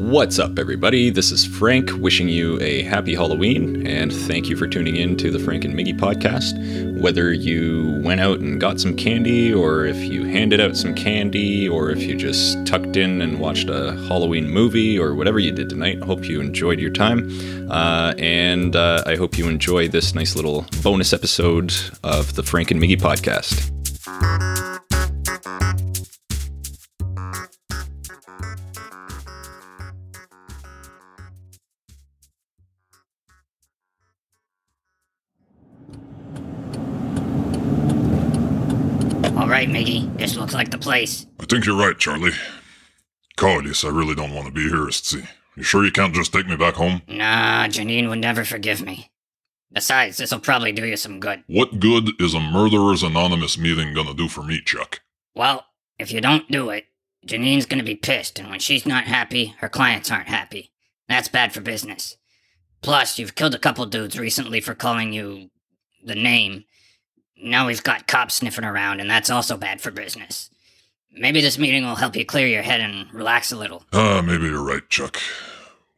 What's up, everybody? This is Frank wishing you a happy Halloween, and thank you for tuning in to the Frank and Miggy podcast. Whether you went out and got some candy, or if you handed out some candy, or if you just tucked in and watched a Halloween movie, or whatever you did tonight, I hope you enjoyed your time. Uh, and uh, I hope you enjoy this nice little bonus episode of the Frank and Miggy podcast. Right, Miggy, this looks like the place. I think you're right, Charlie. Codius, I really don't want to be here, see. You sure you can't just take me back home? Nah, Janine would never forgive me. Besides, this'll probably do you some good. What good is a Murderers Anonymous meeting gonna do for me, Chuck? Well, if you don't do it, Janine's gonna be pissed, and when she's not happy, her clients aren't happy. That's bad for business. Plus, you've killed a couple dudes recently for calling you the name. Now we've got cops sniffing around, and that's also bad for business. Maybe this meeting will help you clear your head and relax a little. Ah, maybe you're right, Chuck.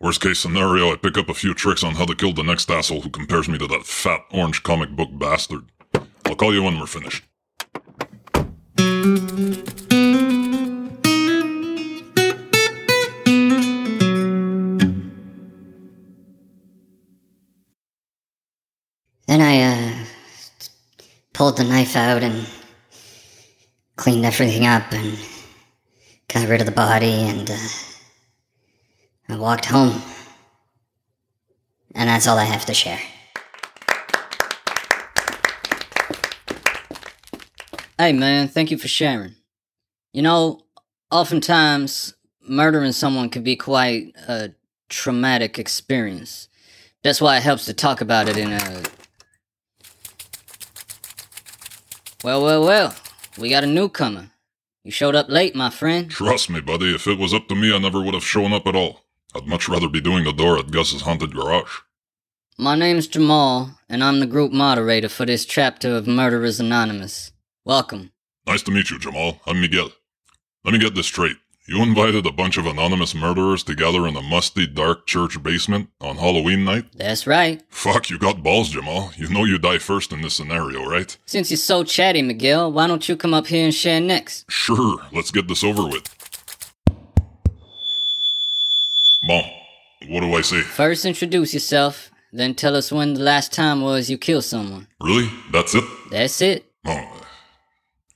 Worst case scenario, I pick up a few tricks on how to kill the next asshole who compares me to that fat orange comic book bastard. I'll call you when we're finished. Then I, uh, pulled the knife out and cleaned everything up and got rid of the body and, uh, I walked home. And that's all I have to share. Hey man, thank you for sharing. You know, oftentimes murdering someone can be quite a traumatic experience. That's why it helps to talk about it in a. Well, well, well. We got a newcomer. You showed up late, my friend. Trust me, buddy, if it was up to me, I never would have shown up at all. I'd much rather be doing the door at Gus's haunted garage. My name's Jamal, and I'm the group moderator for this chapter of Murderers Anonymous. Welcome. Nice to meet you, Jamal. I'm Miguel. Let me get this straight. You invited a bunch of anonymous murderers together in a musty, dark church basement on Halloween night? That's right. Fuck, you got balls, Jamal. You know you die first in this scenario, right? Since you're so chatty, Miguel, why don't you come up here and share next? Sure, let's get this over with. Bon, what do I say? First, introduce yourself, then tell us when the last time was you killed someone. Really? That's it? That's it. Oh.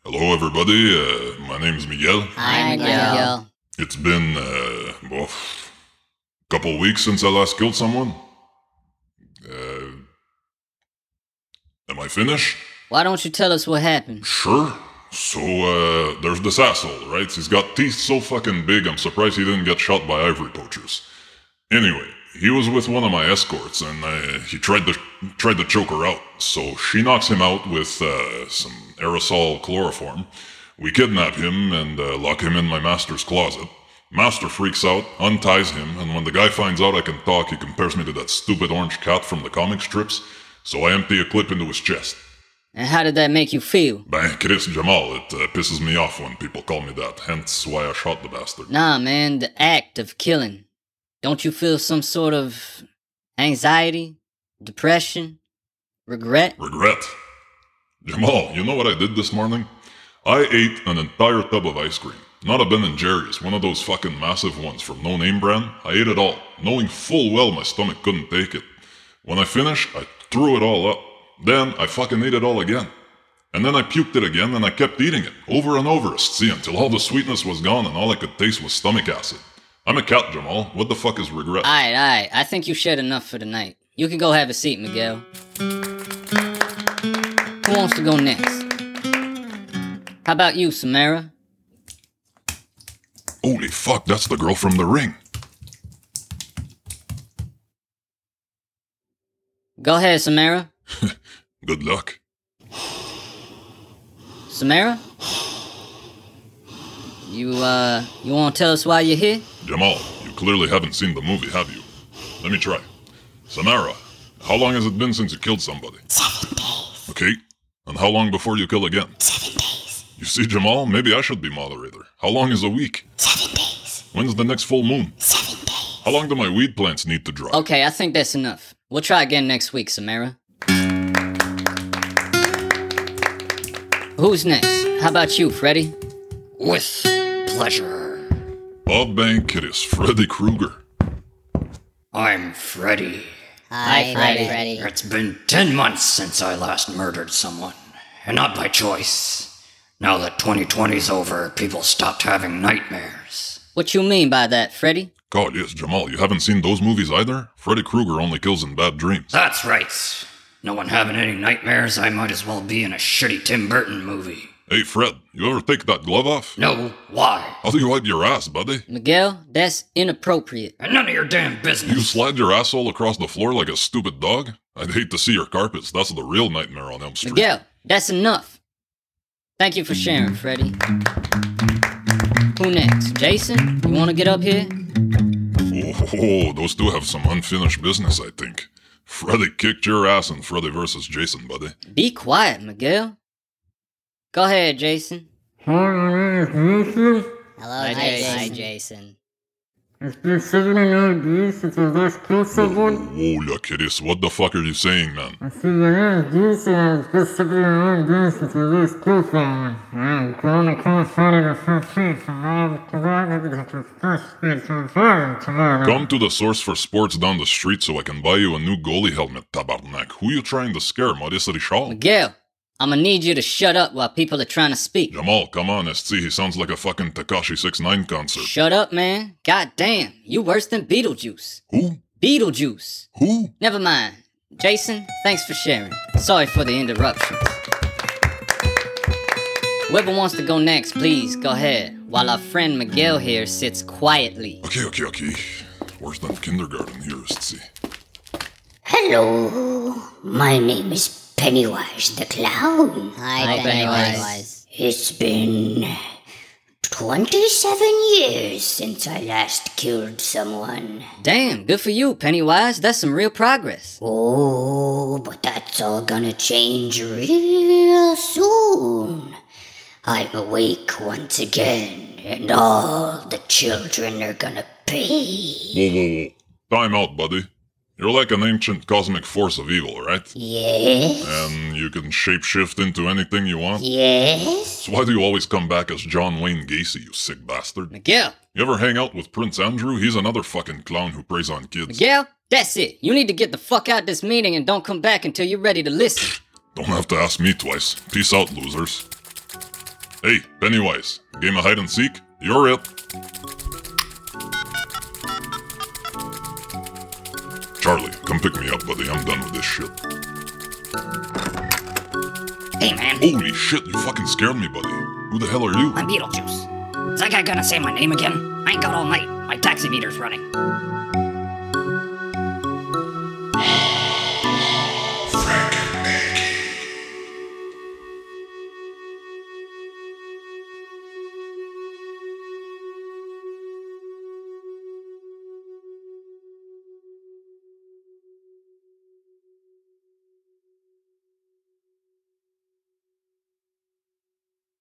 Hello, everybody. Uh, my name's Miguel. Hi, Miguel. It's been, uh, well, a couple weeks since I last killed someone. Uh, am I finished? Why don't you tell us what happened? Sure. So, uh, there's this asshole, right? He's got teeth so fucking big, I'm surprised he didn't get shot by ivory poachers. Anyway, he was with one of my escorts, and uh, he tried to tried to choke her out. So she knocks him out with uh, some aerosol chloroform. We kidnap him and uh, lock him in my master's closet. Master freaks out, unties him, and when the guy finds out I can talk, he compares me to that stupid orange cat from the comic strips. So I empty a clip into his chest. And how did that make you feel? Bang, Chris Jamal, it uh, pisses me off when people call me that, hence why I shot the bastard. Nah, man, the act of killing. Don't you feel some sort of anxiety, depression, regret? Regret. Jamal, you know what I did this morning? I ate an entire tub of ice cream. Not a Ben and Jerry's, one of those fucking massive ones from No Name Brand. I ate it all, knowing full well my stomach couldn't take it. When I finished, I threw it all up. Then I fucking ate it all again. And then I puked it again and I kept eating it, over and over, see, until all the sweetness was gone and all I could taste was stomach acid. I'm a cat, Jamal. What the fuck is regret? Alright, alright. I think you've shared enough for tonight. You can go have a seat, Miguel. Who wants to go next? How about you, Samara? Holy fuck, that's the girl from the ring. Go ahead, Samara. Good luck. Samara? You, uh, you wanna tell us why you're here? Jamal, you clearly haven't seen the movie, have you? Let me try. Samara, how long has it been since you killed somebody? Seven days. Okay. And how long before you kill again? Seven days. You see, Jamal, maybe I should be moderator. How long is a week? Seven days. When's the next full moon? Seven days. How long do my weed plants need to dry? Okay, I think that's enough. We'll try again next week, Samara. Who's next? How about you, Freddy? With pleasure. Bob Bank, it is Freddy Krueger. I'm Freddy. Hi, Freddy. It's been ten months since I last murdered someone, and not by choice. Now that 2020's over, people stopped having nightmares. What you mean by that, Freddy? God, yes, Jamal, you haven't seen those movies either? Freddy Krueger only kills in bad dreams. That's right. No one having any nightmares, I might as well be in a shitty Tim Burton movie. Hey, Fred, you ever take that glove off? No, why? How do you wipe your ass, buddy? Miguel, that's inappropriate. And none of your damn business. You slide your asshole across the floor like a stupid dog? I'd hate to see your carpets. That's the real nightmare on Elm Street. Miguel, that's enough. Thank you for sharing, Freddy. Who next? Jason? You want to get up here? Oh, those two have some unfinished business, I think. Freddy kicked your ass in Freddy versus Jason, buddy. Be quiet, Miguel. Go ahead, Jason. Hello, Hi, Jason. Hi, Jason. Whoa, look, kiddies, what the fuck are you saying, man? Come to the source for sports down the street so I can buy you a new goalie helmet, tabarnak. Who are you trying to scare, Maurice Richard? Miguel, I'm gonna need you to shut up while people are trying to speak. Jamal, come on, SC, he sounds like a fucking Tekashi 69 concert. Shut up, man. God damn, you worse than Beetlejuice. Who? Beetlejuice. Who? Never mind. Jason, thanks for sharing. Sorry for the interruptions. Whoever wants to go next, please go ahead, while our friend Miguel here sits quietly. Okay, okay, okay. Worse than kindergarten here, SC. Hello, my name is Pennywise the Clown. Hi, Pennywise. It's been 27 years since I last killed someone. Damn, good for you, Pennywise. That's some real progress. Oh, but that's all gonna change real soon. I'm awake once again, and all the children are gonna pay. Whoa, whoa, whoa. Time out, buddy. You're like an ancient cosmic force of evil, right? Yes? And you can shapeshift into anything you want? Yes? So why do you always come back as John Wayne Gacy, you sick bastard? Miguel, You ever hang out with Prince Andrew? He's another fucking clown who preys on kids. Miguel, that's it. You need to get the fuck out this meeting and don't come back until you're ready to listen. Don't have to ask me twice. Peace out, losers. Hey, Pennywise. Game of hide and seek? You're it. Come pick me up, buddy. I'm done with this shit. Hey, man, Holy shit, you fucking scared me, buddy. Who the hell are you? I'm Beetlejuice. Is that guy gonna say my name again? I ain't got all night. My taxi meter's running.